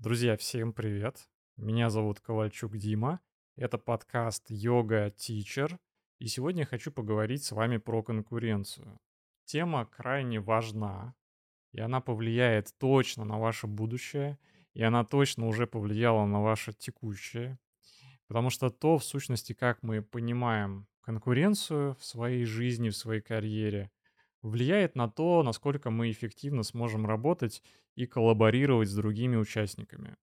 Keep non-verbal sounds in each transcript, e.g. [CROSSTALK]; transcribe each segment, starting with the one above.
Друзья, всем привет! Меня зовут Ковальчук Дима. Это подкаст «Йога Teacher». И сегодня я хочу поговорить с вами про конкуренцию. Тема крайне важна, и она повлияет точно на ваше будущее, и она точно уже повлияла на ваше текущее. Потому что то, в сущности, как мы понимаем конкуренцию в своей жизни, в своей карьере, влияет на то, насколько мы эффективно сможем работать и коллаборировать с другими участниками.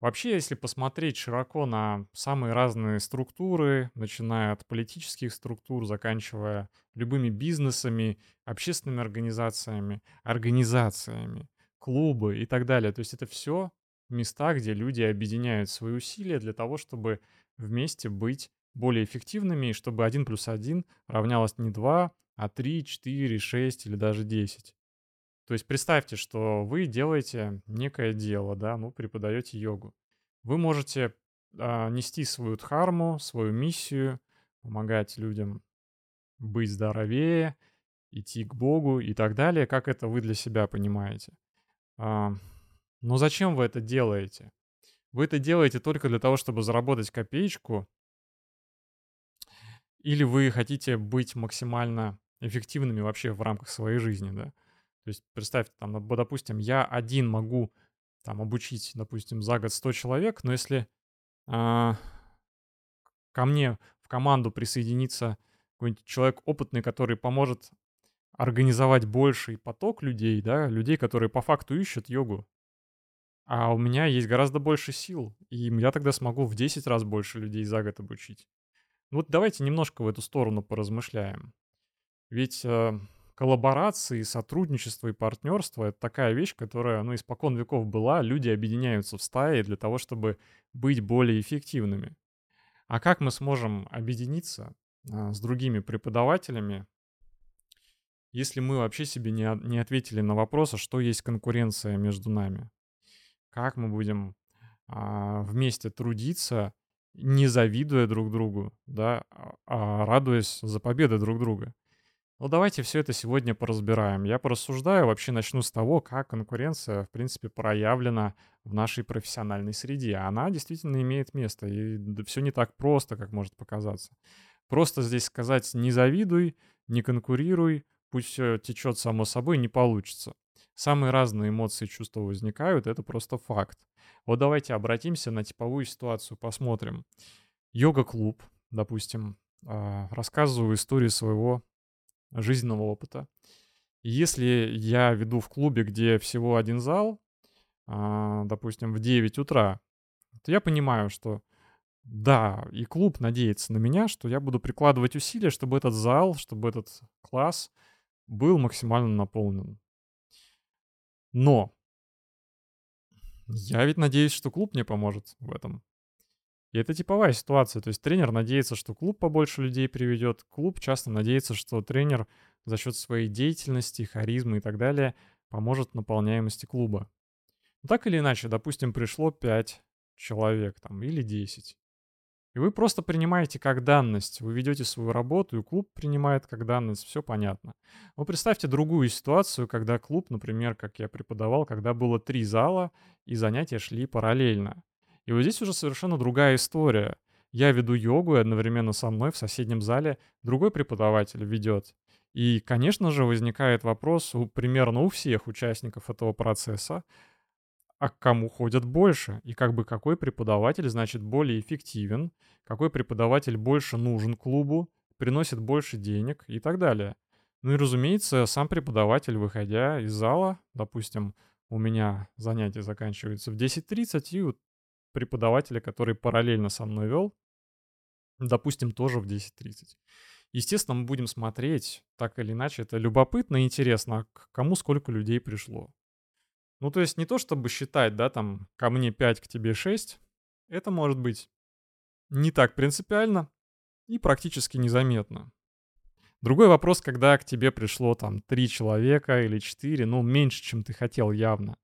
Вообще, если посмотреть широко на самые разные структуры, начиная от политических структур, заканчивая любыми бизнесами, общественными организациями, организациями, клубы и так далее. То есть это все места, где люди объединяют свои усилия для того, чтобы вместе быть более эффективными, и чтобы 1 плюс 1 равнялось не 2, а 3, 4, 6 или даже 10. То есть представьте, что вы делаете некое дело, да, ну, преподаете йогу. Вы можете а, нести свою дхарму, свою миссию, помогать людям быть здоровее, идти к Богу и так далее, как это вы для себя понимаете. А, но зачем вы это делаете? Вы это делаете только для того, чтобы заработать копеечку, или вы хотите быть максимально эффективными вообще в рамках своей жизни, да. То есть представьте, там, допустим, я один могу там обучить, допустим, за год 100 человек, но если а, ко мне в команду присоединится какой-нибудь человек опытный, который поможет организовать больший поток людей, да, людей, которые по факту ищут йогу, а у меня есть гораздо больше сил, и я тогда смогу в 10 раз больше людей за год обучить. Ну вот давайте немножко в эту сторону поразмышляем. Ведь э, коллаборации, сотрудничество и партнерство — это такая вещь, которая, ну, испокон веков была. Люди объединяются в стаи для того, чтобы быть более эффективными. А как мы сможем объединиться э, с другими преподавателями, если мы вообще себе не, не ответили на вопрос, а что есть конкуренция между нами? Как мы будем а, вместе трудиться, не завидуя друг другу, да, а, а радуясь за победы друг друга? Ну, давайте все это сегодня поразбираем. Я порассуждаю, вообще начну с того, как конкуренция, в принципе, проявлена в нашей профессиональной среде. Она действительно имеет место, и все не так просто, как может показаться. Просто здесь сказать «не завидуй», «не конкурируй», «пусть все течет само собой» не получится. Самые разные эмоции и чувства возникают, это просто факт. Вот давайте обратимся на типовую ситуацию, посмотрим. Йога-клуб, допустим, а, рассказываю историю своего жизненного опыта. Если я веду в клубе, где всего один зал, а, допустим, в 9 утра, то я понимаю, что да, и клуб надеется на меня, что я буду прикладывать усилия, чтобы этот зал, чтобы этот класс был максимально наполнен. Но я ведь надеюсь, что клуб мне поможет в этом. И это типовая ситуация. То есть тренер надеется, что клуб побольше людей приведет. Клуб часто надеется, что тренер за счет своей деятельности, харизмы и так далее поможет наполняемости клуба. Но так или иначе, допустим, пришло 5 человек там или 10. И вы просто принимаете как данность. Вы ведете свою работу, и клуб принимает как данность. Все понятно. Но представьте другую ситуацию, когда клуб, например, как я преподавал, когда было три зала, и занятия шли параллельно. И вот здесь уже совершенно другая история. Я веду йогу, и одновременно со мной в соседнем зале другой преподаватель ведет. И, конечно же, возникает вопрос у, примерно у всех участников этого процесса, а к кому ходят больше? И как бы какой преподаватель, значит, более эффективен, какой преподаватель больше нужен клубу, приносит больше денег и так далее. Ну и, разумеется, сам преподаватель, выходя из зала, допустим, у меня занятие заканчивается в 10.30, и преподавателя, который параллельно со мной вел, допустим, тоже в 10.30. Естественно, мы будем смотреть, так или иначе, это любопытно и интересно, к кому сколько людей пришло. Ну, то есть не то, чтобы считать, да, там, ко мне 5, к тебе 6. Это может быть не так принципиально и практически незаметно. Другой вопрос, когда к тебе пришло там 3 человека или 4, ну, меньше, чем ты хотел явно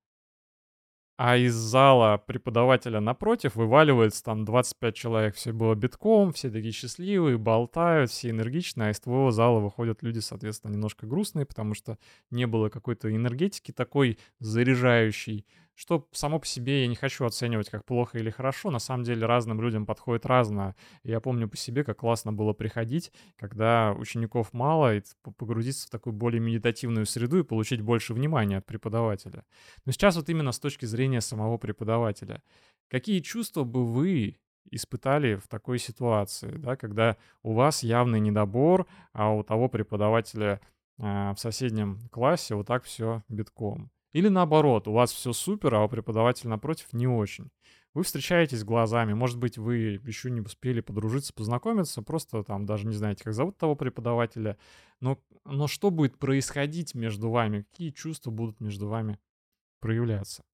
а из зала преподавателя напротив вываливается там 25 человек. Все было битком, все такие счастливые, болтают, все энергичные, а из твоего зала выходят люди, соответственно, немножко грустные, потому что не было какой-то энергетики такой заряжающей, что само по себе я не хочу оценивать как плохо или хорошо. На самом деле разным людям подходит разное. Я помню по себе, как классно было приходить, когда учеников мало, и погрузиться в такую более медитативную среду и получить больше внимания от преподавателя. Но сейчас вот именно с точки зрения самого преподавателя. Какие чувства бы вы испытали в такой ситуации, да, когда у вас явный недобор, а у того преподавателя э, в соседнем классе вот так все битком. Или наоборот, у вас все супер, а у преподавателя напротив не очень. Вы встречаетесь глазами, может быть, вы еще не успели подружиться, познакомиться, просто там даже не знаете, как зовут того преподавателя, но, но что будет происходить между вами, какие чувства будут между вами проявляться.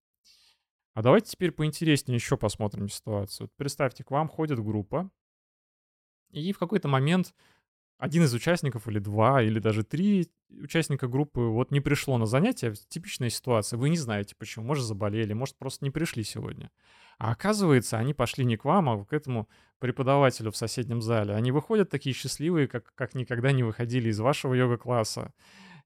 А давайте теперь поинтереснее еще посмотрим ситуацию. Представьте, к вам ходит группа, и в какой-то момент один из участников или два, или даже три участника группы вот не пришло на занятие. Типичная ситуация. Вы не знаете почему. Может, заболели, может, просто не пришли сегодня. А оказывается, они пошли не к вам, а к этому преподавателю в соседнем зале. Они выходят такие счастливые, как, как никогда не выходили из вашего йога-класса.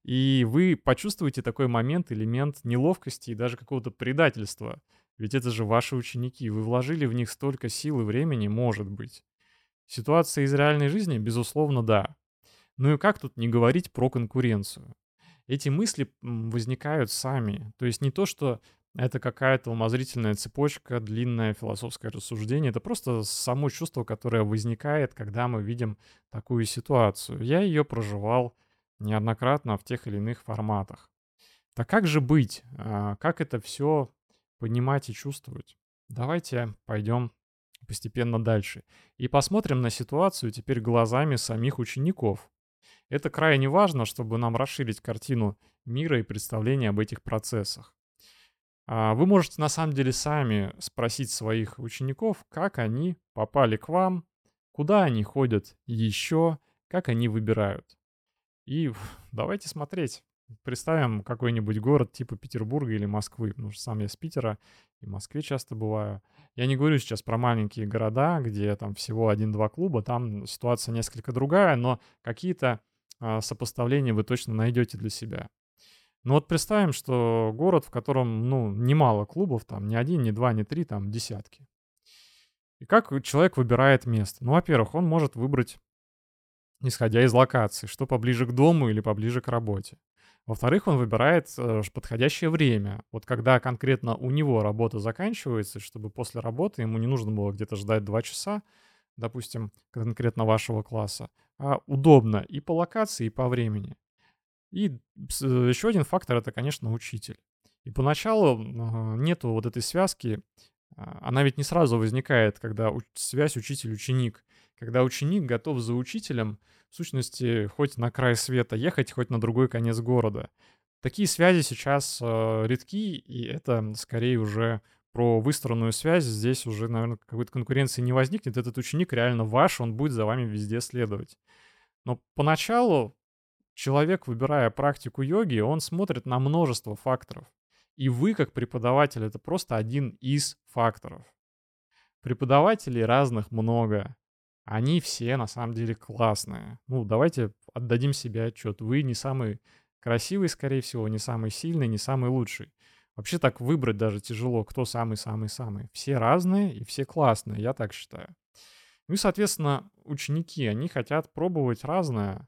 И вы почувствуете такой момент, элемент неловкости и даже какого-то предательства. Ведь это же ваши ученики, вы вложили в них столько сил и времени, может быть. Ситуация из реальной жизни, безусловно, да. Ну и как тут не говорить про конкуренцию? Эти мысли возникают сами. То есть не то, что это какая-то умозрительная цепочка, длинное философское рассуждение. Это просто само чувство, которое возникает, когда мы видим такую ситуацию. Я ее проживал неоднократно в тех или иных форматах. Так как же быть? А, как это все понимать и чувствовать? Давайте пойдем постепенно дальше и посмотрим на ситуацию теперь глазами самих учеников. Это крайне важно, чтобы нам расширить картину мира и представление об этих процессах. А, вы можете на самом деле сами спросить своих учеников, как они попали к вам, куда они ходят еще, как они выбирают. И давайте смотреть. Представим какой-нибудь город типа Петербурга или Москвы, потому что сам я с Питера и в Москве часто бываю. Я не говорю сейчас про маленькие города, где там всего один-два клуба, там ситуация несколько другая, но какие-то э, сопоставления вы точно найдете для себя. Но вот представим, что город, в котором, ну, немало клубов, там, не один, не два, не три, там, десятки. И как человек выбирает место? Ну, во-первых, он может выбрать исходя из локации, что поближе к дому или поближе к работе. Во-вторых, он выбирает э, подходящее время. Вот когда конкретно у него работа заканчивается, чтобы после работы ему не нужно было где-то ждать два часа, допустим, конкретно вашего класса, а удобно и по локации, и по времени. И э, еще один фактор — это, конечно, учитель. И поначалу нету вот этой связки, а, она ведь не сразу возникает, когда связь учитель-ученик. Когда ученик готов за учителем, в сущности, хоть на край света ехать, хоть на другой конец города. Такие связи сейчас э, редки, и это скорее уже про выстроенную связь. Здесь уже, наверное, какой-то конкуренции не возникнет. Этот ученик реально ваш, он будет за вами везде следовать. Но поначалу человек, выбирая практику йоги, он смотрит на множество факторов. И вы, как преподаватель, это просто один из факторов. Преподавателей разных много. Они все на самом деле классные. Ну, давайте отдадим себе отчет. Вы не самый красивый, скорее всего, не самый сильный, не самый лучший. Вообще так выбрать даже тяжело, кто самый-самый-самый. Все разные и все классные, я так считаю. Ну и, соответственно, ученики, они хотят пробовать разное.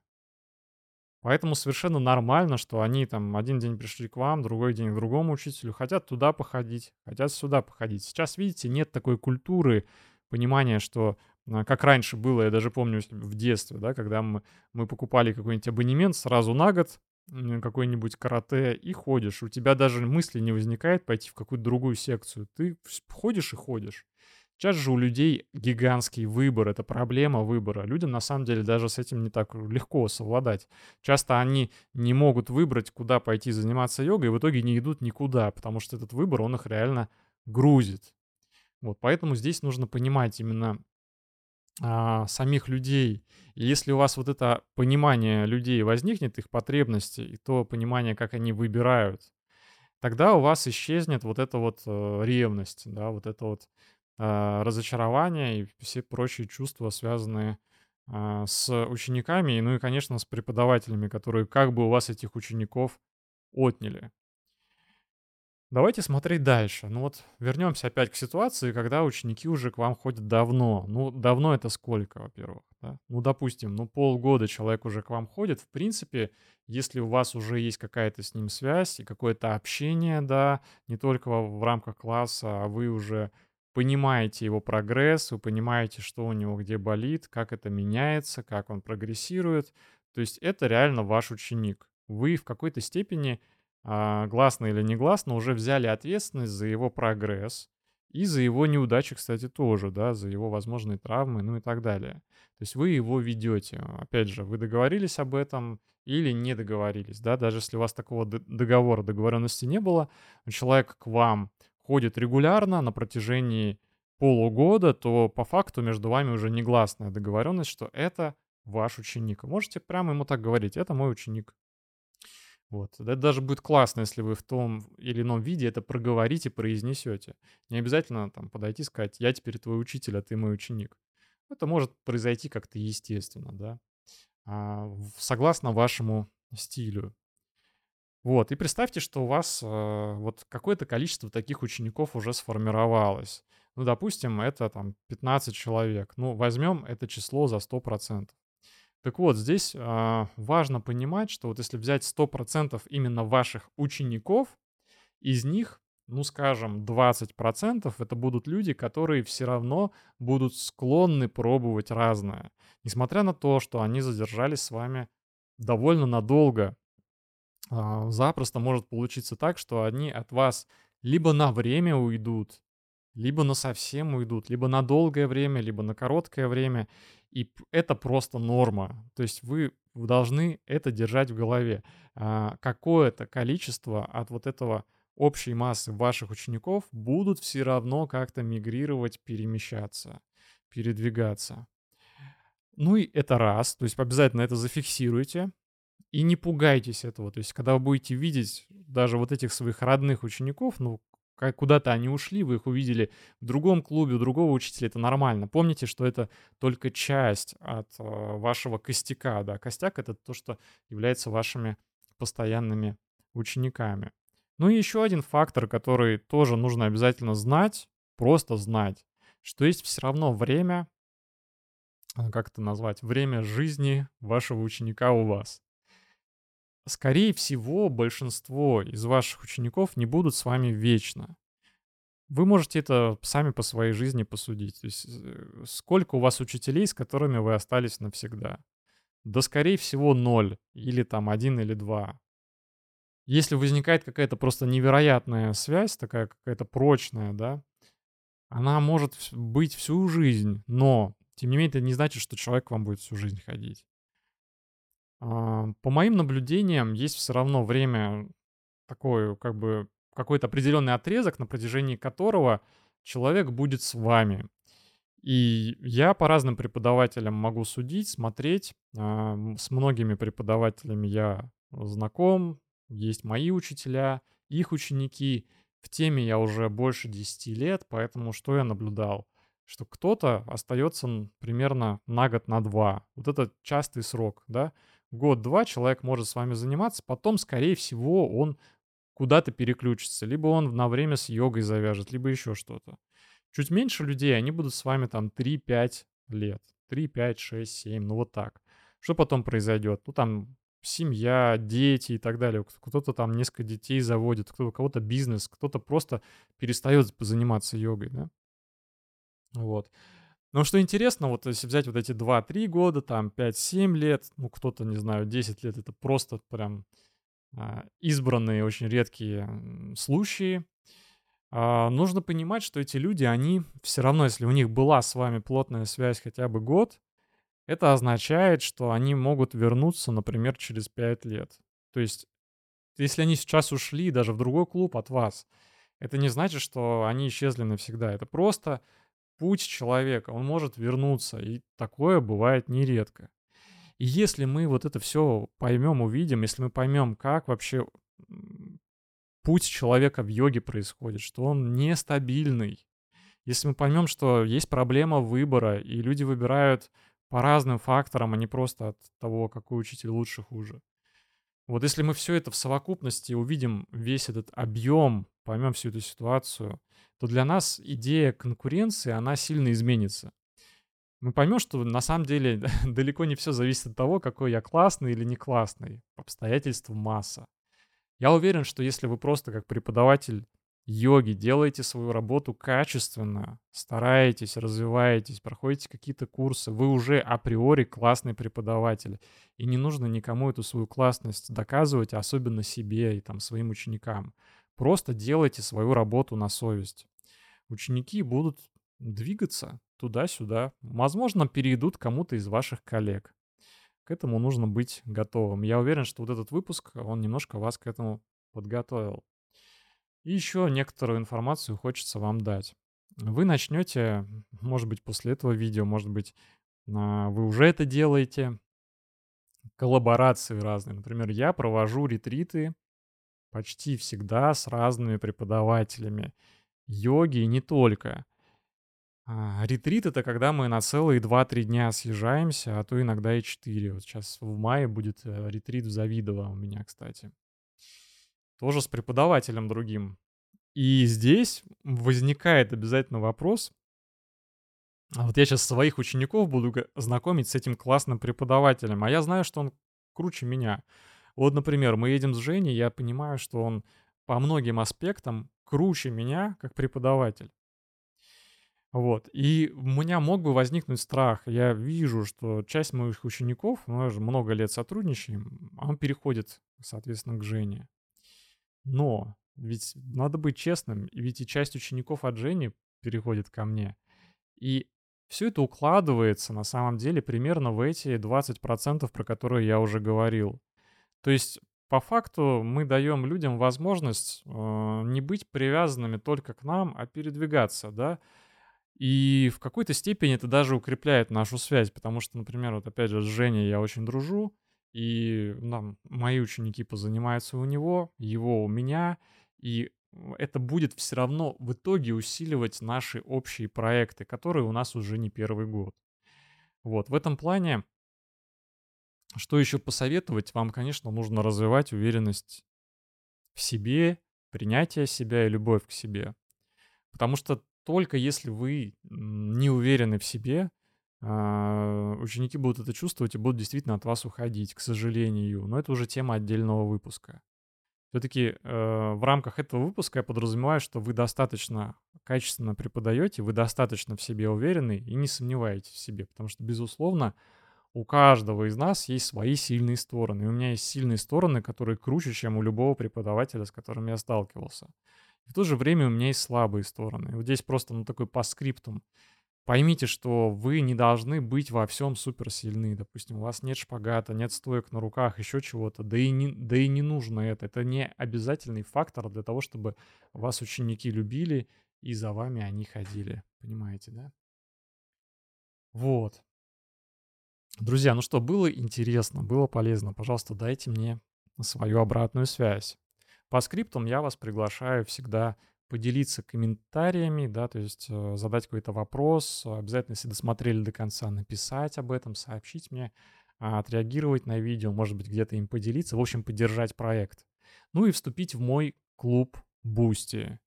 Поэтому совершенно нормально, что они там один день пришли к вам, другой день к другому учителю, хотят туда походить, хотят сюда походить. Сейчас, видите, нет такой культуры, понимания, что как раньше было, я даже помню в детстве, да, когда мы, мы покупали какой-нибудь абонемент сразу на год, какой-нибудь карате, и ходишь. У тебя даже мысли не возникает пойти в какую-то другую секцию. Ты ходишь и ходишь. Сейчас же у людей гигантский выбор, это проблема выбора. Людям на самом деле даже с этим не так легко совладать. Часто они не могут выбрать, куда пойти заниматься йогой, и в итоге не идут никуда, потому что этот выбор, он их реально грузит. Вот, поэтому здесь нужно понимать именно а, самих людей. И если у вас вот это понимание людей возникнет, их потребностей, и то понимание, как они выбирают, тогда у вас исчезнет вот эта вот э, ревность, да, вот это вот э, разочарование и все прочие чувства, связанные э, с учениками, ну и, конечно, с преподавателями, которые как бы у вас этих учеников отняли. Давайте смотреть дальше. Ну вот вернемся опять к ситуации, когда ученики уже к вам ходят давно. Ну, давно это сколько, во-первых, да? Ну, допустим, ну, полгода человек уже к вам ходит. В принципе, если у вас уже есть какая-то с ним связь и какое-то общение, да, не только в рамках класса, а вы уже понимаете его прогресс, вы понимаете, что у него где болит, как это меняется, как он прогрессирует. То есть это реально ваш ученик. Вы в какой-то степени гласно или негласно, уже взяли ответственность за его прогресс и за его неудачи, кстати, тоже, да, за его возможные травмы, ну и так далее. То есть вы его ведете. Опять же, вы договорились об этом или не договорились, да, даже если у вас такого договора, договоренности не было, человек к вам ходит регулярно на протяжении полугода, то по факту между вами уже негласная договоренность, что это ваш ученик. можете прямо ему так говорить, это мой ученик. Вот. Это даже будет классно, если вы в том или ином виде это проговорите, произнесете. Не обязательно там подойти и сказать, я теперь твой учитель, а ты мой ученик. Это может произойти как-то естественно, да, а, согласно вашему стилю. Вот, и представьте, что у вас э, вот какое-то количество таких учеников уже сформировалось. Ну, допустим, это там 15 человек. Ну, возьмем это число за 100%. Так вот, здесь а, важно понимать, что вот если взять 100% именно ваших учеников, из них, ну скажем, 20% это будут люди, которые все равно будут склонны пробовать разное. Несмотря на то, что они задержались с вами довольно надолго, а, запросто может получиться так, что они от вас либо на время уйдут, либо на совсем уйдут, либо на долгое время, либо на короткое время. И это просто норма. То есть вы должны это держать в голове. А, какое-то количество от вот этого общей массы ваших учеников будут все равно как-то мигрировать, перемещаться, передвигаться. Ну и это раз, то есть обязательно это зафиксируйте. И не пугайтесь этого. То есть, когда вы будете видеть даже вот этих своих родных учеников, ну, куда-то они ушли, вы их увидели в другом клубе, у другого учителя, это нормально. Помните, что это только часть от э, вашего костяка, да, костяк — это то, что является вашими постоянными учениками. Ну и еще один фактор, который тоже нужно обязательно знать, просто знать, что есть все равно время, а, как это назвать, время жизни вашего ученика у вас скорее всего, большинство из ваших учеников не будут с вами вечно. Вы можете это сами по своей жизни посудить. То есть, э, сколько у вас учителей, с которыми вы остались навсегда? Да, скорее всего, ноль. Или там один или два. Если возникает какая-то просто невероятная связь, такая какая-то прочная, да, она может быть всю жизнь, но, тем не менее, это не значит, что человек к вам будет всю жизнь ходить. А, по моим наблюдениям, есть все равно время такое, как бы какой-то определенный отрезок, на протяжении которого человек будет с вами. И я по разным преподавателям могу судить, смотреть. А, с многими преподавателями я знаком, есть мои учителя, их ученики. В теме я уже больше 10 лет, поэтому что я наблюдал? Что кто-то остается примерно на год, на два. Вот это частый срок, да? Год-два человек может с вами заниматься, потом, скорее всего, он куда-то переключится. Либо он на время с йогой завяжет, либо еще что-то. Чуть меньше людей, они будут с вами там 3-5 лет. 3, 5, 6, 7, ну вот так. Что потом произойдет? Ну там семья, дети и так далее. Кто-то там несколько детей заводит, кто у кого-то бизнес, кто-то просто перестает заниматься йогой, да? Вот. Но что интересно, вот если взять вот эти 2-3 года, там 5-7 лет, ну кто-то, не знаю, 10 лет, это просто прям а, избранные, очень редкие случаи. А, нужно понимать, что эти люди, они все равно, если у них была с вами плотная связь хотя бы год, это означает, что они могут вернуться, например, через 5 лет. То есть, если они сейчас ушли даже в другой клуб от вас, это не значит, что они исчезли навсегда. Это просто путь человека, он может вернуться, и такое бывает нередко. И если мы вот это все поймем, увидим, если мы поймем, как вообще путь человека в йоге происходит, что он нестабильный, если мы поймем, что есть проблема выбора, и люди выбирают по разным факторам, а не просто от того, какой учитель лучше, хуже. Вот если мы все это в совокупности увидим, весь этот объем поймем всю эту ситуацию, то для нас идея конкуренции, она сильно изменится. Мы поймем, что на самом деле [LAUGHS] далеко не все зависит от того, какой я классный или не классный. Обстоятельств масса. Я уверен, что если вы просто как преподаватель йоги, делаете свою работу качественно, стараетесь, развиваетесь, проходите какие-то курсы, вы уже априори классный преподаватель. И не нужно никому эту свою классность доказывать, особенно себе и там своим ученикам. Просто делайте свою работу на совесть. Ученики будут двигаться туда-сюда. Возможно, перейдут кому-то из ваших коллег. К этому нужно быть готовым. Я уверен, что вот этот выпуск, он немножко вас к этому подготовил. И еще некоторую информацию хочется вам дать. Вы начнете, может быть, после этого видео, может быть, вы уже это делаете, коллаборации разные. Например, я провожу ретриты почти всегда с разными преподавателями йоги и не только. А, ретрит — это когда мы на целые 2-3 дня съезжаемся, а то иногда и 4. Вот сейчас в мае будет э, ретрит в Завидово у меня, кстати тоже с преподавателем другим. И здесь возникает обязательно вопрос, а вот я сейчас своих учеников буду знакомить с этим классным преподавателем, а я знаю, что он круче меня. Вот, например, мы едем с Женей, я понимаю, что он по многим аспектам круче меня как преподаватель. Вот. И у меня мог бы возникнуть страх. Я вижу, что часть моих учеников, мы уже много лет сотрудничаем, он переходит, соответственно, к Жене. Но ведь надо быть честным, ведь и часть учеников от Жени переходит ко мне. И все это укладывается на самом деле примерно в эти 20%, про которые я уже говорил. То есть по факту мы даем людям возможность э, не быть привязанными только к нам, а передвигаться, да. И в какой-то степени это даже укрепляет нашу связь, потому что, например, вот опять же с Женей я очень дружу, и нам мои ученики позанимаются у него, его у меня, и это будет все равно в итоге усиливать наши общие проекты, которые у нас уже не первый год. Вот, в этом плане, что еще посоветовать? Вам, конечно, нужно развивать уверенность в себе, принятие себя и любовь к себе. Потому что только если вы не уверены в себе, а, ученики будут это чувствовать и будут действительно от вас уходить, к сожалению. Но это уже тема отдельного выпуска. Все-таки э, в рамках этого выпуска я подразумеваю, что вы достаточно качественно преподаете, вы достаточно в себе уверены и не сомневаетесь в себе. Потому что, безусловно, у каждого из нас есть свои сильные стороны. И у меня есть сильные стороны, которые круче, чем у любого преподавателя, с которым я сталкивался. И в то же время у меня есть слабые стороны. И вот здесь просто ну, такой по скриптум. Поймите, что вы не должны быть во всем суперсильны. Допустим, у вас нет шпагата, нет стоек на руках, еще чего-то. Да и, не, да и не нужно это. Это не обязательный фактор для того, чтобы вас ученики любили и за вами они ходили. Понимаете, да? Вот. Друзья, ну что, было интересно, было полезно. Пожалуйста, дайте мне свою обратную связь. По скриптам я вас приглашаю всегда поделиться комментариями, да, то есть э, задать какой-то вопрос, обязательно, если досмотрели до конца, написать об этом, сообщить мне, а, отреагировать на видео, может быть, где-то им поделиться, в общем, поддержать проект. Ну и вступить в мой клуб Boosty.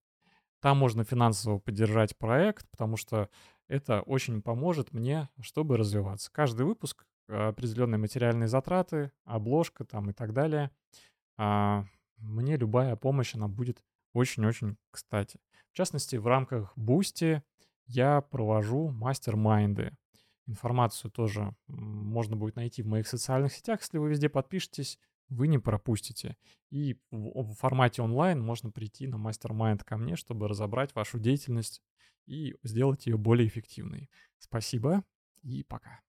Там можно финансово поддержать проект, потому что это очень поможет мне, чтобы развиваться. Каждый выпуск э, определенные материальные затраты, обложка там и так далее. А, мне любая помощь, она будет очень-очень кстати. В частности, в рамках Boosty я провожу мастер-майнды. Информацию тоже можно будет найти в моих социальных сетях. Если вы везде подпишетесь, вы не пропустите. И в формате онлайн можно прийти на мастер-майнд ко мне, чтобы разобрать вашу деятельность и сделать ее более эффективной. Спасибо и пока.